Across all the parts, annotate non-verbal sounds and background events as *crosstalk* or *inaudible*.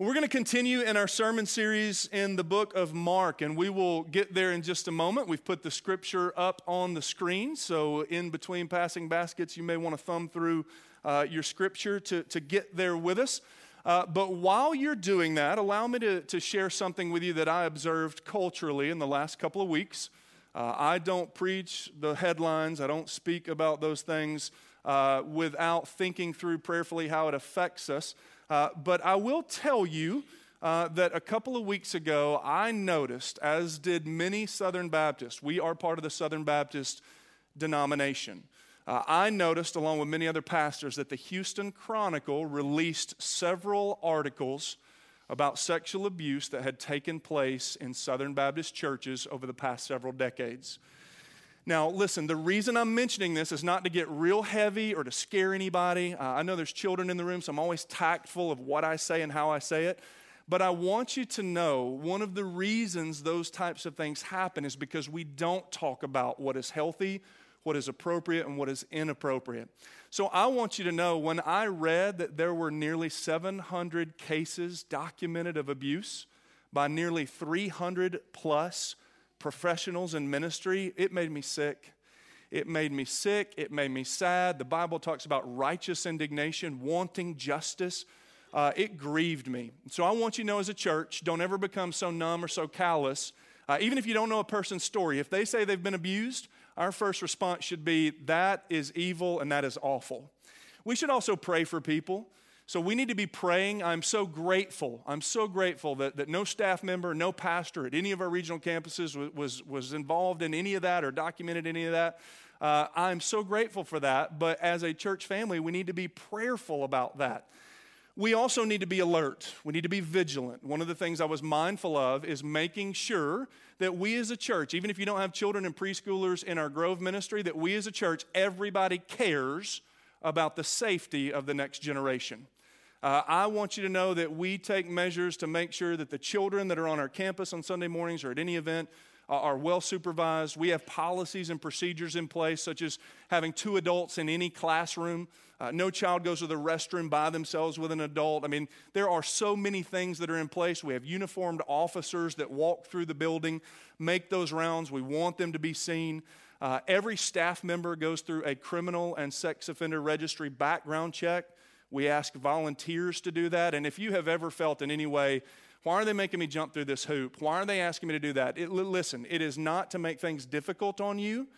We're going to continue in our sermon series in the book of Mark, and we will get there in just a moment. We've put the scripture up on the screen, so in between passing baskets, you may want to thumb through uh, your scripture to, to get there with us. Uh, but while you're doing that, allow me to, to share something with you that I observed culturally in the last couple of weeks. Uh, I don't preach the headlines, I don't speak about those things uh, without thinking through prayerfully how it affects us. Uh, but I will tell you uh, that a couple of weeks ago, I noticed, as did many Southern Baptists, we are part of the Southern Baptist denomination. Uh, I noticed, along with many other pastors, that the Houston Chronicle released several articles about sexual abuse that had taken place in Southern Baptist churches over the past several decades. Now, listen, the reason I'm mentioning this is not to get real heavy or to scare anybody. Uh, I know there's children in the room, so I'm always tactful of what I say and how I say it. But I want you to know one of the reasons those types of things happen is because we don't talk about what is healthy, what is appropriate, and what is inappropriate. So I want you to know when I read that there were nearly 700 cases documented of abuse by nearly 300 plus professionals in ministry, it made me sick. It made me sick. It made me sad. The Bible talks about righteous indignation, wanting justice. Uh, it grieved me. So I want you to know as a church, don't ever become so numb or so callous. Uh, even if you don't know a person's story, if they say they've been abused, our first response should be that is evil and that is awful. We should also pray for people. So we need to be praying. I'm so grateful. I'm so grateful that, that no staff member, no pastor at any of our regional campuses was, was, was involved in any of that or documented any of that. Uh, I'm so grateful for that. But as a church family, we need to be prayerful about that. We also need to be alert. We need to be vigilant. One of the things I was mindful of is making sure that we as a church, even if you don't have children and preschoolers in our Grove ministry, that we as a church, everybody cares about the safety of the next generation. Uh, I want you to know that we take measures to make sure that the children that are on our campus on Sunday mornings or at any event uh, are well supervised. We have policies and procedures in place, such as having two adults in any classroom. Uh, no child goes to the restroom by themselves with an adult. I mean, there are so many things that are in place. We have uniformed officers that walk through the building, make those rounds. We want them to be seen. Uh, every staff member goes through a criminal and sex offender registry background check. We ask volunteers to do that. And if you have ever felt in any way, why are they making me jump through this hoop? Why are they asking me to do that? It, listen, it is not to make things difficult on you.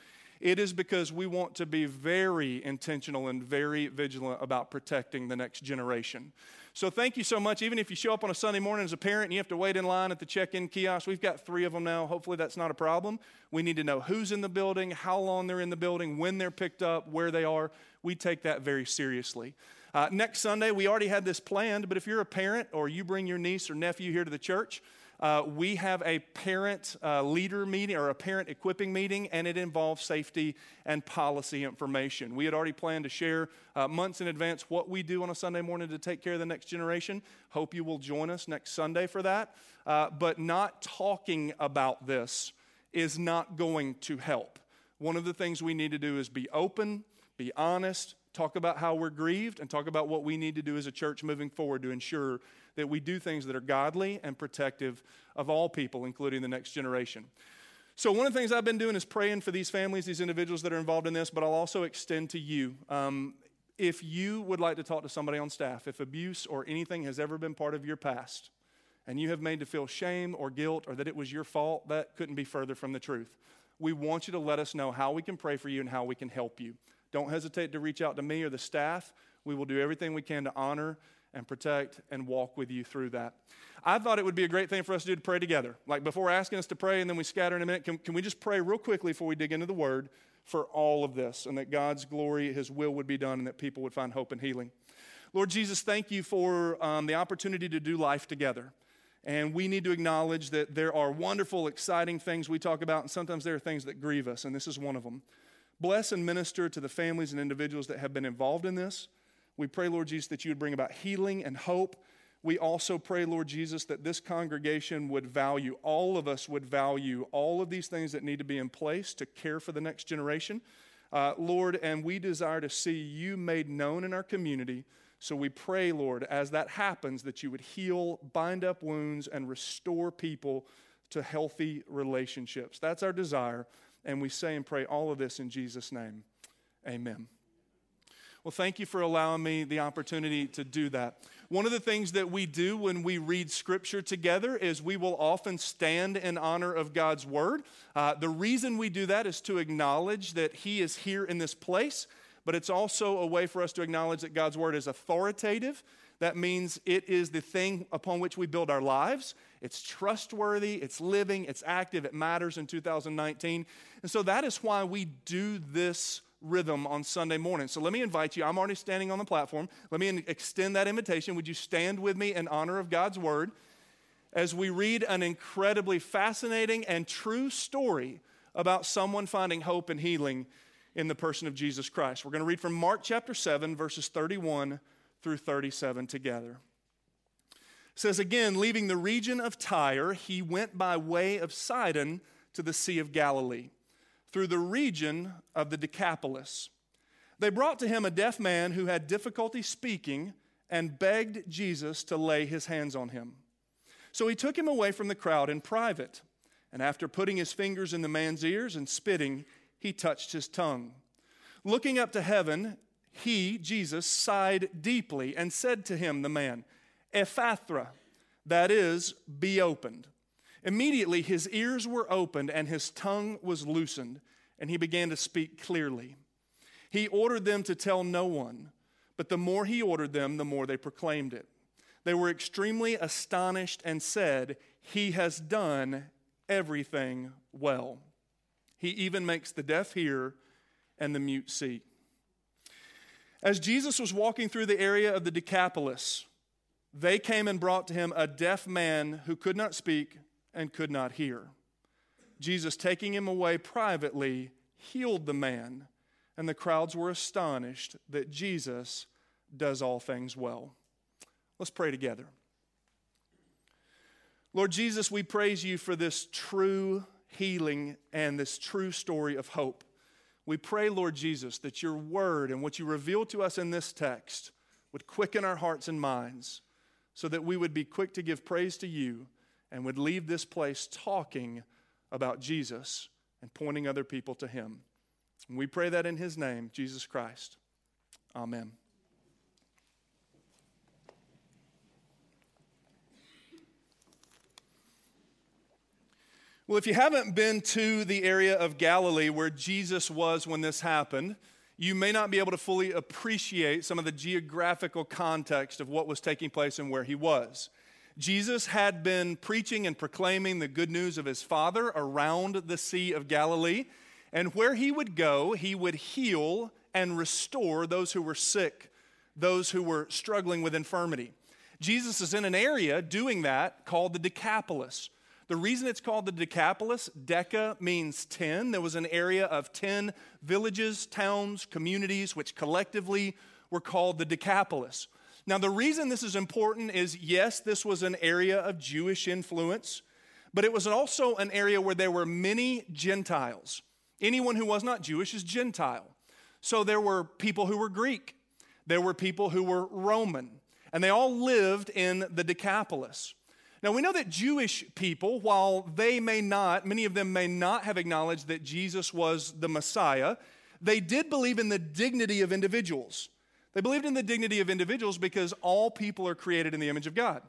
It is because we want to be very intentional and very vigilant about protecting the next generation. So thank you so much. Even if you show up on a Sunday morning as a parent and you have to wait in line at the check-in kiosk, we've got three of them now. Hopefully that's not a problem. We need to know who's in the building, how long they're in the building, when they're picked up, where they are. We take that very seriously. Uh, next Sunday, we already had this planned, but if you're a parent or you bring your niece or nephew here to the church, uh, we have a parent uh, leader meeting or a parent equipping meeting, and it involves safety and policy information. We had already planned to share uh, months in advance what we do on a Sunday morning to take care of the next generation. Hope you will join us next Sunday for that. Uh, but not talking about this is not going to help. One of the things we need to do is be open, be honest, talk about how we're grieved, and talk about what we need to do as a church moving forward to ensure that we do things that are godly and protective of all people, including the next generation. So, one of the things I've been doing is praying for these families, these individuals that are involved in this, but I'll also extend to you. Um, if you would like to talk to somebody on staff, if abuse or anything has ever been part of your past, and you have made to feel shame or guilt or that it was your fault, that couldn't be further from the truth. We want you to let us know how we can pray for you and how we can help you. Don't hesitate to reach out to me or the staff. We will do everything we can to honor and protect and walk with you through that. I thought it would be a great thing for us to do to pray together. Like before asking us to pray and then we scatter in a minute, can, can we just pray real quickly before we dig into the word for all of this and that God's glory, His will would be done and that people would find hope and healing? Lord Jesus, thank you for um, the opportunity to do life together. And we need to acknowledge that there are wonderful, exciting things we talk about, and sometimes there are things that grieve us, and this is one of them. Bless and minister to the families and individuals that have been involved in this. We pray, Lord Jesus, that you would bring about healing and hope. We also pray, Lord Jesus, that this congregation would value, all of us would value all of these things that need to be in place to care for the next generation. Uh, Lord, and we desire to see you made known in our community So we pray, Lord, as that happens, that you would heal, bind up wounds, and restore people to healthy relationships. That's our desire. And we say and pray all of this in Jesus' name. Amen. Well, thank you for allowing me the opportunity to do that. One of the things that we do when we read scripture together is we will often stand in honor of God's word. Uh, the reason we do that is to acknowledge that He is here in this place but it's also a way for us to acknowledge that God's word is authoritative. That means it is the thing upon which we build our lives. It's trustworthy, it's living, it's active, it matters in 2019. And so that is why we do this rhythm on Sunday morning. So let me invite you. I'm already standing on the platform. Let me extend that invitation. Would you stand with me in honor of God's word as we read an incredibly fascinating and true story about someone finding hope and healing in the person of Jesus Christ. We're going to read from Mark chapter 7, verses 31 through 37 together. Says again, leaving the region of Tyre, he went by way of Sidon to the Sea of Galilee, through the region of the Decapolis. They brought to him a deaf man who had difficulty speaking and begged Jesus to lay his hands on him. So he took him away from the crowd in private, and after putting his fingers in the man's ears and spitting, he touched his tongue. Looking up to heaven, he, Jesus, sighed deeply and said to him, the man, Ephphatha, that is, be opened. Immediately his ears were opened and his tongue was loosened, and he began to speak clearly. He ordered them to tell no one, but the more he ordered them, the more they proclaimed it. They were extremely astonished and said, He has done everything well. He even makes the deaf hear and the mute see. As Jesus was walking through the area of the Decapolis, they came and brought to him a deaf man who could not speak and could not hear. Jesus, taking him away privately, healed the man, and the crowds were astonished that Jesus does all things well. Let's pray together. Lord Jesus, we praise you for this true healing and this true story of hope. We pray, Lord Jesus, that your word and what you reveal to us in this text would quicken our hearts and minds so that we would be quick to give praise to you and would leave this place talking about Jesus and pointing other people to him. And we pray that in his name, Jesus Christ. Amen. Well, if you haven't been to the area of Galilee where Jesus was when this happened, you may not be able to fully appreciate some of the geographical context of what was taking place and where he was. Jesus had been preaching and proclaiming the good news of his Father around the Sea of Galilee, and where he would go, he would heal and restore those who were sick, those who were struggling with infirmity. Jesus is in an area doing that called the Decapolis the reason it's called the Decapolis, Deca means 10. There was an area of 10 villages, towns, communities, which collectively were called the Decapolis. Now, the reason this is important is yes, this was an area of Jewish influence, but it was also an area where there were many Gentiles. Anyone who was not Jewish is Gentile. So there were people who were Greek, there were people who were Roman, and they all lived in the Decapolis. Now, we know that Jewish people, while they may not, many of them may not have acknowledged that Jesus was the Messiah, they did believe in the dignity of individuals. They believed in the dignity of individuals because all people are created in the image of God.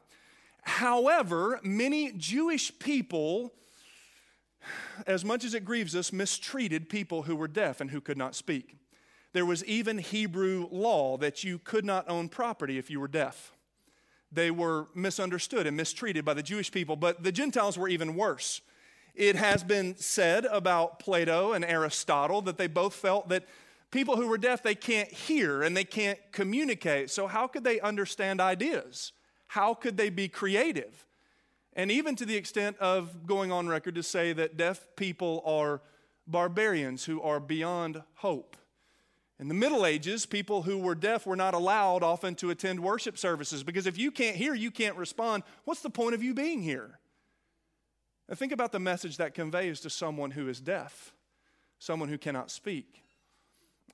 However, many Jewish people, as much as it grieves us, mistreated people who were deaf and who could not speak. There was even Hebrew law that you could not own property if you were deaf they were misunderstood and mistreated by the Jewish people, but the Gentiles were even worse. It has been said about Plato and Aristotle that they both felt that people who were deaf they can't hear and they can't communicate. So how could they understand ideas? How could they be creative? And even to the extent of going on record to say that deaf people are barbarians who are beyond hope. In the Middle Ages, people who were deaf were not allowed often to attend worship services because if you can't hear, you can't respond. What's the point of you being here? Now, think about the message that conveys to someone who is deaf, someone who cannot speak.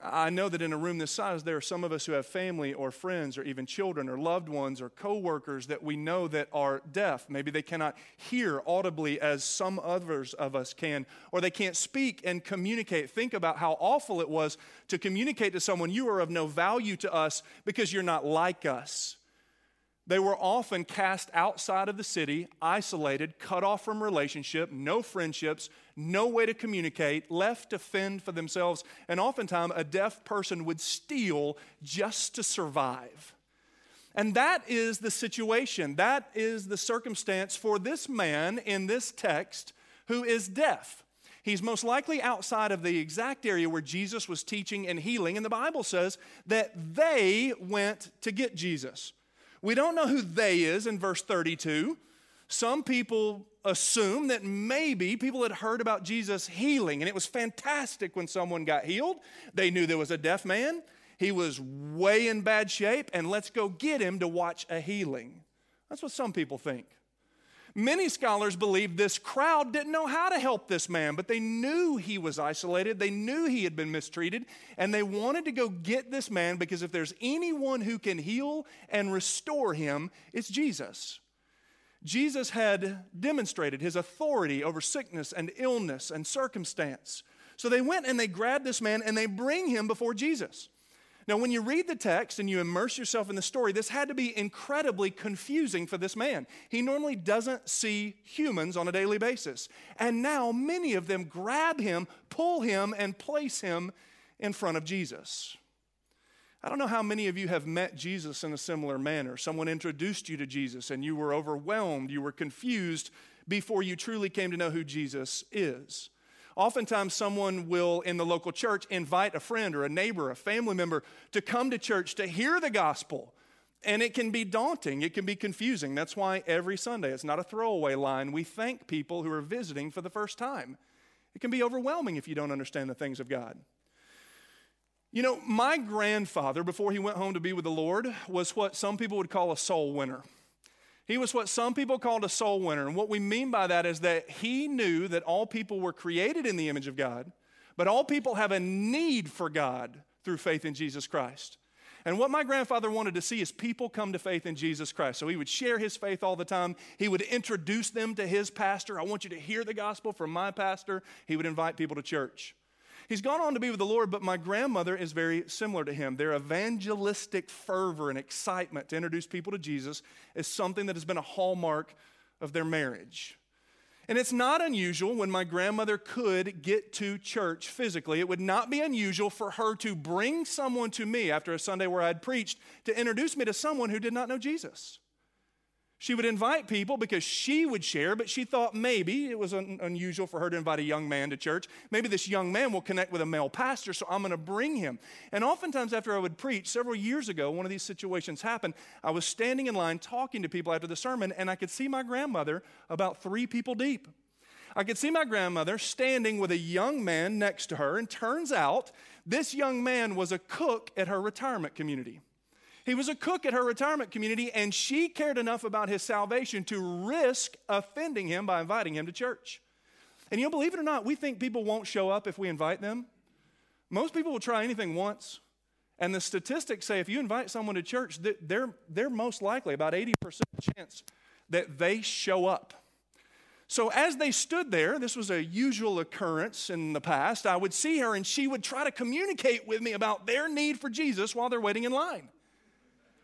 I know that in a room this size, there are some of us who have family or friends or even children or loved ones or coworkers that we know that are deaf. Maybe they cannot hear audibly as some others of us can, or they can't speak and communicate. Think about how awful it was to communicate to someone, you are of no value to us because you're not like us. They were often cast outside of the city, isolated, cut off from relationship, no friendships, no way to communicate, left to fend for themselves. And oftentimes, a deaf person would steal just to survive. And that is the situation. That is the circumstance for this man in this text who is deaf. He's most likely outside of the exact area where Jesus was teaching and healing. And the Bible says that they went to get Jesus. We don't know who they is in verse 32. Some people assume that maybe people had heard about Jesus healing, and it was fantastic when someone got healed. They knew there was a deaf man, he was way in bad shape, and let's go get him to watch a healing. That's what some people think. Many scholars believe this crowd didn't know how to help this man, but they knew he was isolated. They knew he had been mistreated, and they wanted to go get this man because if there's anyone who can heal and restore him, it's Jesus. Jesus had demonstrated his authority over sickness and illness and circumstance. So they went and they grabbed this man and they bring him before Jesus. Now, when you read the text and you immerse yourself in the story, this had to be incredibly confusing for this man. He normally doesn't see humans on a daily basis. And now many of them grab him, pull him, and place him in front of Jesus. I don't know how many of you have met Jesus in a similar manner. Someone introduced you to Jesus and you were overwhelmed, you were confused before you truly came to know who Jesus is. Oftentimes, someone will in the local church invite a friend or a neighbor, a family member to come to church to hear the gospel. And it can be daunting, it can be confusing. That's why every Sunday, it's not a throwaway line. We thank people who are visiting for the first time. It can be overwhelming if you don't understand the things of God. You know, my grandfather, before he went home to be with the Lord, was what some people would call a soul winner. He was what some people called a soul winner. And what we mean by that is that he knew that all people were created in the image of God, but all people have a need for God through faith in Jesus Christ. And what my grandfather wanted to see is people come to faith in Jesus Christ. So he would share his faith all the time. He would introduce them to his pastor. I want you to hear the gospel from my pastor. He would invite people to church. He's gone on to be with the Lord, but my grandmother is very similar to him. Their evangelistic fervor and excitement to introduce people to Jesus is something that has been a hallmark of their marriage. And it's not unusual when my grandmother could get to church physically. It would not be unusual for her to bring someone to me after a Sunday where I'd preached to introduce me to someone who did not know Jesus. She would invite people because she would share, but she thought maybe it was un- unusual for her to invite a young man to church. Maybe this young man will connect with a male pastor, so I'm going to bring him. And oftentimes, after I would preach, several years ago, one of these situations happened. I was standing in line talking to people after the sermon, and I could see my grandmother about three people deep. I could see my grandmother standing with a young man next to her, and turns out this young man was a cook at her retirement community. He was a cook at her retirement community, and she cared enough about his salvation to risk offending him by inviting him to church. And you know, believe it or not, we think people won't show up if we invite them. Most people will try anything once. And the statistics say if you invite someone to church, they're, they're most likely about 80% chance that they show up. So as they stood there, this was a usual occurrence in the past, I would see her and she would try to communicate with me about their need for Jesus while they're waiting in line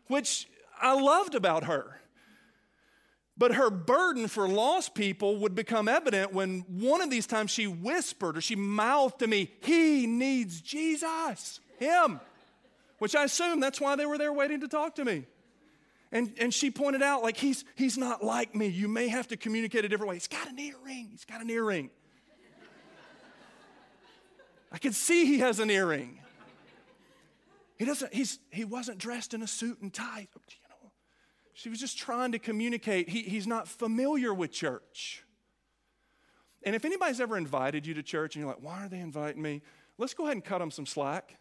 which I loved about her. But her burden for lost people would become evident when one of these times she whispered or she mouthed to me, He needs Jesus, Him, which I assume that's why they were there waiting to talk to me. And, and she pointed out, like, he's, he's not like me. You may have to communicate a different way. He's got an earring. He's got an earring. I can see he has an earring. He doesn't, he's, he wasn't dressed in a suit and tie. You know, she was just trying to communicate. He, he's not familiar with church. And if anybody's ever invited you to church and you're like, why are they inviting me? Let's go ahead and cut them some slack.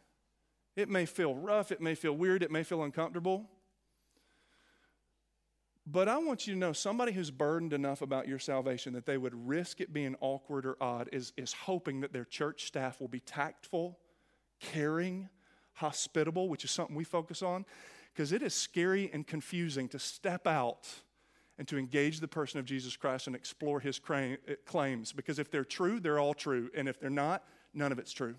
It may feel rough, it may feel weird, it may feel uncomfortable. But I want you to know somebody who's burdened enough about your salvation that they would risk it being awkward or odd is, is hoping that their church staff will be tactful caring, hospitable, which is something we focus on, because it is scary and confusing to step out and to engage the person of Jesus Christ and explore his eh, claims. Because if they're true, they're all true. And if they're not, none of it's true.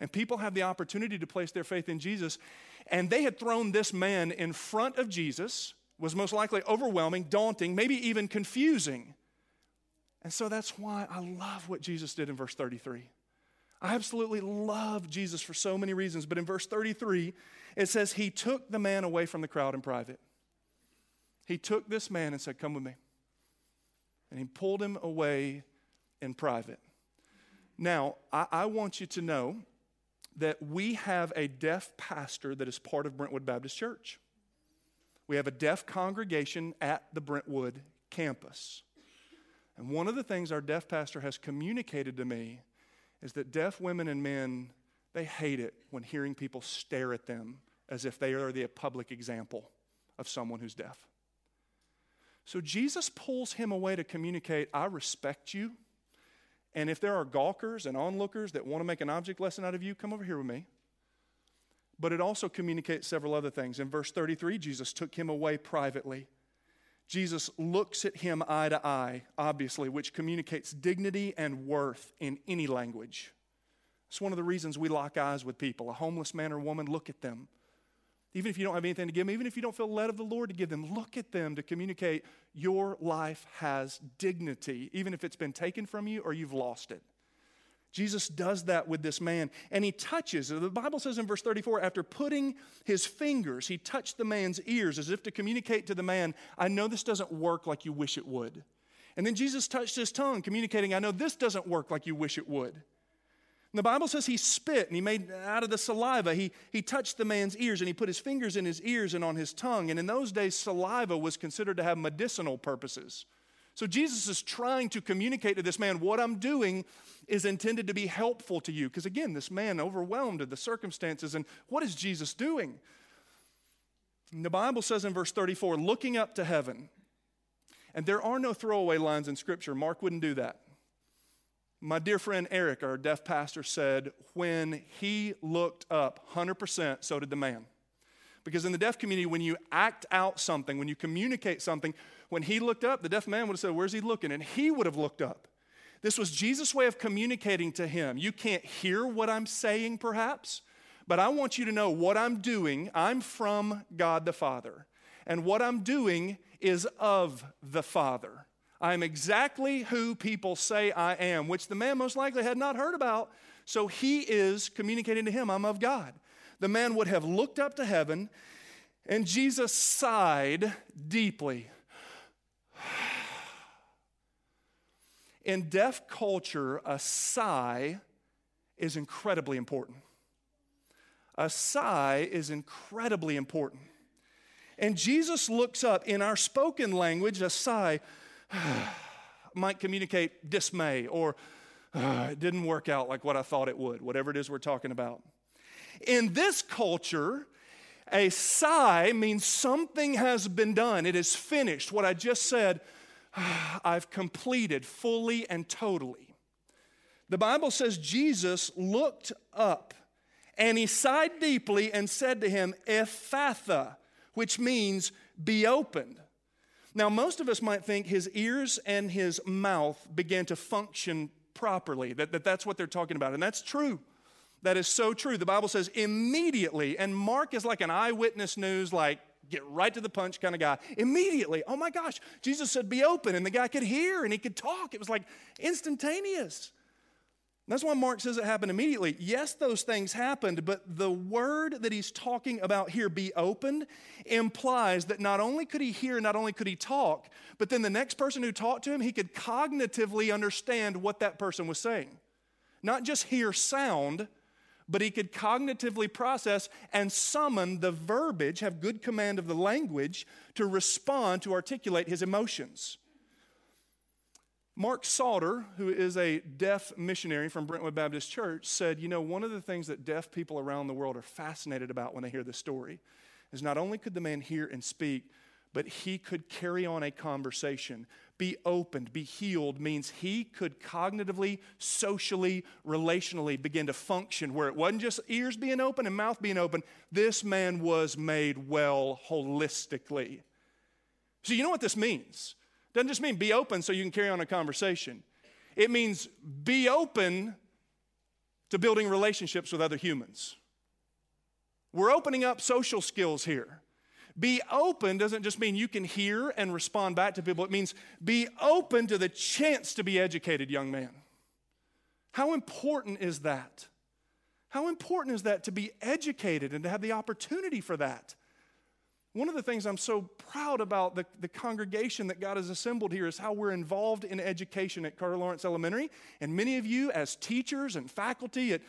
And people have the opportunity to place their faith in Jesus. And they had thrown this man in front of Jesus, was most likely overwhelming, daunting, maybe even confusing. And so that's why I love what Jesus did in verse 33. I absolutely love Jesus for so many reasons, but in verse 33, it says, He took the man away from the crowd in private. He took this man and said, Come with me. And he pulled him away in private. Now, I, I want you to know that we have a deaf pastor that is part of Brentwood Baptist Church. We have a deaf congregation at the Brentwood campus. And one of the things our deaf pastor has communicated to me is that deaf women and men, they hate it when hearing people stare at them as if they are the public example of someone who's deaf. So Jesus pulls him away to communicate, I respect you. And if there are gawkers and onlookers that want to make an object lesson out of you, come over here with me. But it also communicates several other things. In verse 33, Jesus took him away privately. Jesus looks at him eye to eye, obviously, which communicates dignity and worth in any language. It's one of the reasons we lock eyes with people. A homeless man or woman, look at them. Even if you don't have anything to give them, even if you don't feel led of the Lord to give them, look at them to communicate your life has dignity, even if it's been taken from you or you've lost it. Jesus does that with this man, and he touches. The Bible says in verse 34 after putting his fingers, he touched the man's ears as if to communicate to the man, I know this doesn't work like you wish it would. And then Jesus touched his tongue, communicating, I know this doesn't work like you wish it would. And the Bible says he spit and he made out of the saliva, he, he touched the man's ears and he put his fingers in his ears and on his tongue. And in those days, saliva was considered to have medicinal purposes. So Jesus is trying to communicate to this man, what I'm doing is intended to be helpful to you. Because again, this man overwhelmed at the circumstances. And what is Jesus doing? And the Bible says in verse 34, looking up to heaven. And there are no throwaway lines in Scripture. Mark wouldn't do that. My dear friend Eric, our deaf pastor, said, when he looked up 100%, so did the man. Because in the deaf community, when you act out something, when you communicate something, when he looked up, the deaf man would have said, Where's he looking? And he would have looked up. This was Jesus' way of communicating to him. You can't hear what I'm saying, perhaps, but I want you to know what I'm doing. I'm from God the Father, and what I'm doing is of the Father. I am exactly who people say I am, which the man most likely had not heard about. So he is communicating to him, I'm of God. The man would have looked up to heaven, and Jesus sighed deeply. In deaf culture, a sigh is incredibly important. A sigh is incredibly important. And Jesus looks up in our spoken language, a sigh *sighs* might communicate dismay or it didn't work out like what I thought it would, whatever it is we're talking about. In this culture, a sigh means something has been done, it is finished. What I just said *sighs* I've completed fully and totally. The Bible says Jesus looked up and he sighed deeply and said to him, Ephphatha, which means be opened. Now, most of us might think his ears and his mouth began to function properly, that, that that's what they're talking about. And that's true. That is so true. The Bible says immediately, and Mark is like an eyewitness news, like get right to the punch kind of guy. Immediately, oh my gosh, Jesus said, be open, and the guy could hear and he could talk. It was like instantaneous. That's why Mark says it happened immediately. Yes, those things happened, but the word that he's talking about here, be opened, implies that not only could he hear, not only could he talk, but then the next person who talked to him, he could cognitively understand what that person was saying. Not just hear sound, but he could cognitively process and summon the verbiage, have good command of the language to respond, to articulate his emotions. Mark Salter, who is a deaf missionary from Brentwood Baptist Church, said, You know, one of the things that deaf people around the world are fascinated about when they hear this story is not only could the man hear and speak, but he could carry on a conversation. Be opened, be healed means he could cognitively, socially, relationally begin to function where it wasn't just ears being open and mouth being open. This man was made well holistically. So, you know what this means? It doesn't just mean be open so you can carry on a conversation, it means be open to building relationships with other humans. We're opening up social skills here. Be open doesn't just mean you can hear and respond back to people, it means be open to the chance to be educated, young man. How important is that? How important is that to be educated and to have the opportunity for that? One of the things I'm so proud about the, the congregation that God has assembled here is how we're involved in education at Carter Lawrence Elementary. And many of you, as teachers and faculty at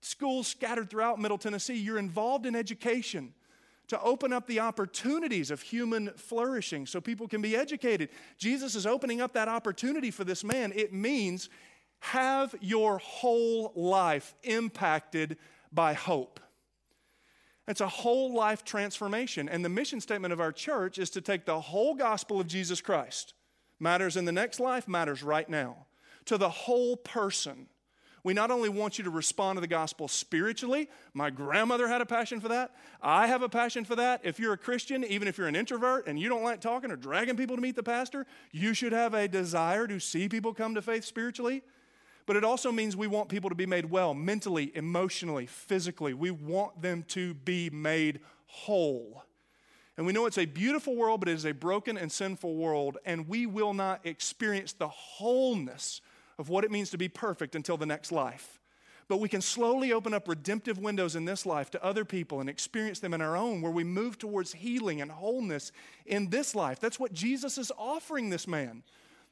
schools scattered throughout Middle Tennessee, you're involved in education to open up the opportunities of human flourishing so people can be educated. Jesus is opening up that opportunity for this man. It means have your whole life impacted by hope. It's a whole life transformation. And the mission statement of our church is to take the whole gospel of Jesus Christ, matters in the next life, matters right now, to the whole person we not only want you to respond to the gospel spiritually, my grandmother had a passion for that. I have a passion for that. If you're a Christian, even if you're an introvert and you don't like talking or dragging people to meet the pastor, you should have a desire to see people come to faith spiritually. But it also means we want people to be made well mentally, emotionally, physically. We want them to be made whole. And we know it's a beautiful world, but it is a broken and sinful world, and we will not experience the wholeness of what it means to be perfect until the next life. But we can slowly open up redemptive windows in this life to other people and experience them in our own, where we move towards healing and wholeness in this life. That's what Jesus is offering this man.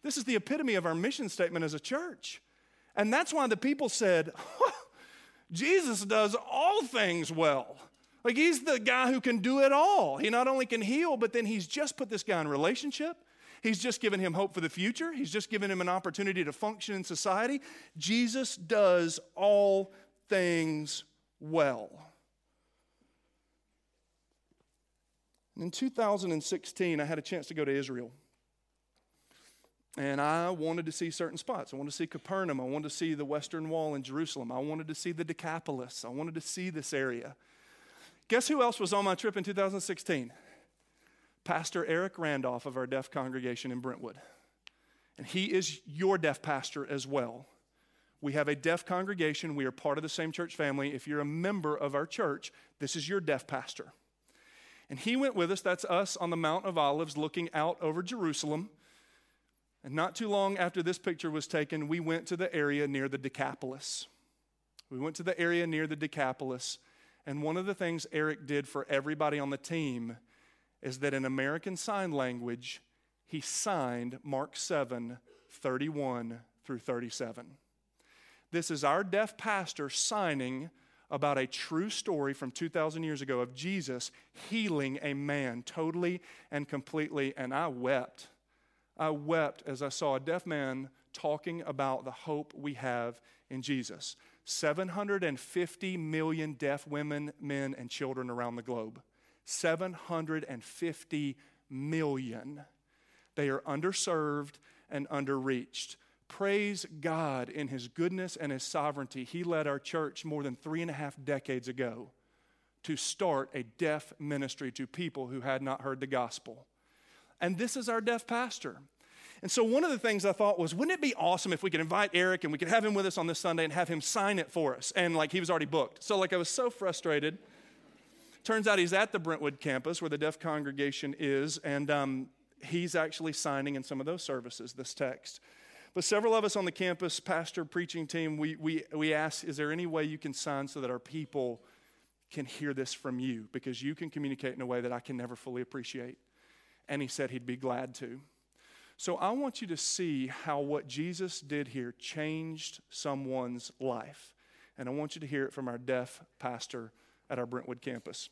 This is the epitome of our mission statement as a church. And that's why the people said, *laughs* Jesus does all things well. Like he's the guy who can do it all. He not only can heal, but then he's just put this guy in relationship. He's just given him hope for the future. He's just given him an opportunity to function in society. Jesus does all things well. And In 2016, I had a chance to go to Israel. And I wanted to see certain spots. I wanted to see Capernaum. I wanted to see the Western Wall in Jerusalem. I wanted to see the Decapolis. I wanted to see this area. Guess who else was on my trip in 2016? Pastor Eric Randolph of our deaf congregation in Brentwood. And he is your deaf pastor as well. We have a deaf congregation. We are part of the same church family. If you're a member of our church, this is your deaf pastor. And he went with us. That's us on the Mount of Olives looking out over Jerusalem. And not too long after this picture was taken, we went to the area near the Decapolis. We went to the area near the Decapolis. And one of the things Eric did for everybody on the team is that in American Sign Language, he signed Mark 7 31 through 37. This is our deaf pastor signing about a true story from 2,000 years ago of Jesus healing a man totally and completely. And I wept. I wept as I saw a deaf man talking about the hope we have in Jesus. 750 million deaf women, men, and children around the globe. 750 million. They are underserved and underreached. Praise God in His goodness and His sovereignty. He led our church more than three and a half decades ago to start a deaf ministry to people who had not heard the gospel. And this is our deaf pastor. And so, one of the things I thought was, wouldn't it be awesome if we could invite Eric and we could have him with us on this Sunday and have him sign it for us? And like he was already booked. So, like, I was so frustrated. Turns out he's at the Brentwood campus where the deaf congregation is, and um, he's actually signing in some of those services this text. But several of us on the campus, pastor, preaching team, we, we, we asked, is there any way you can sign so that our people can hear this from you? Because you can communicate in a way that I can never fully appreciate. And he said he'd be glad to. So I want you to see how what Jesus did here changed someone's life. And I want you to hear it from our deaf pastor at our Brentwood campus.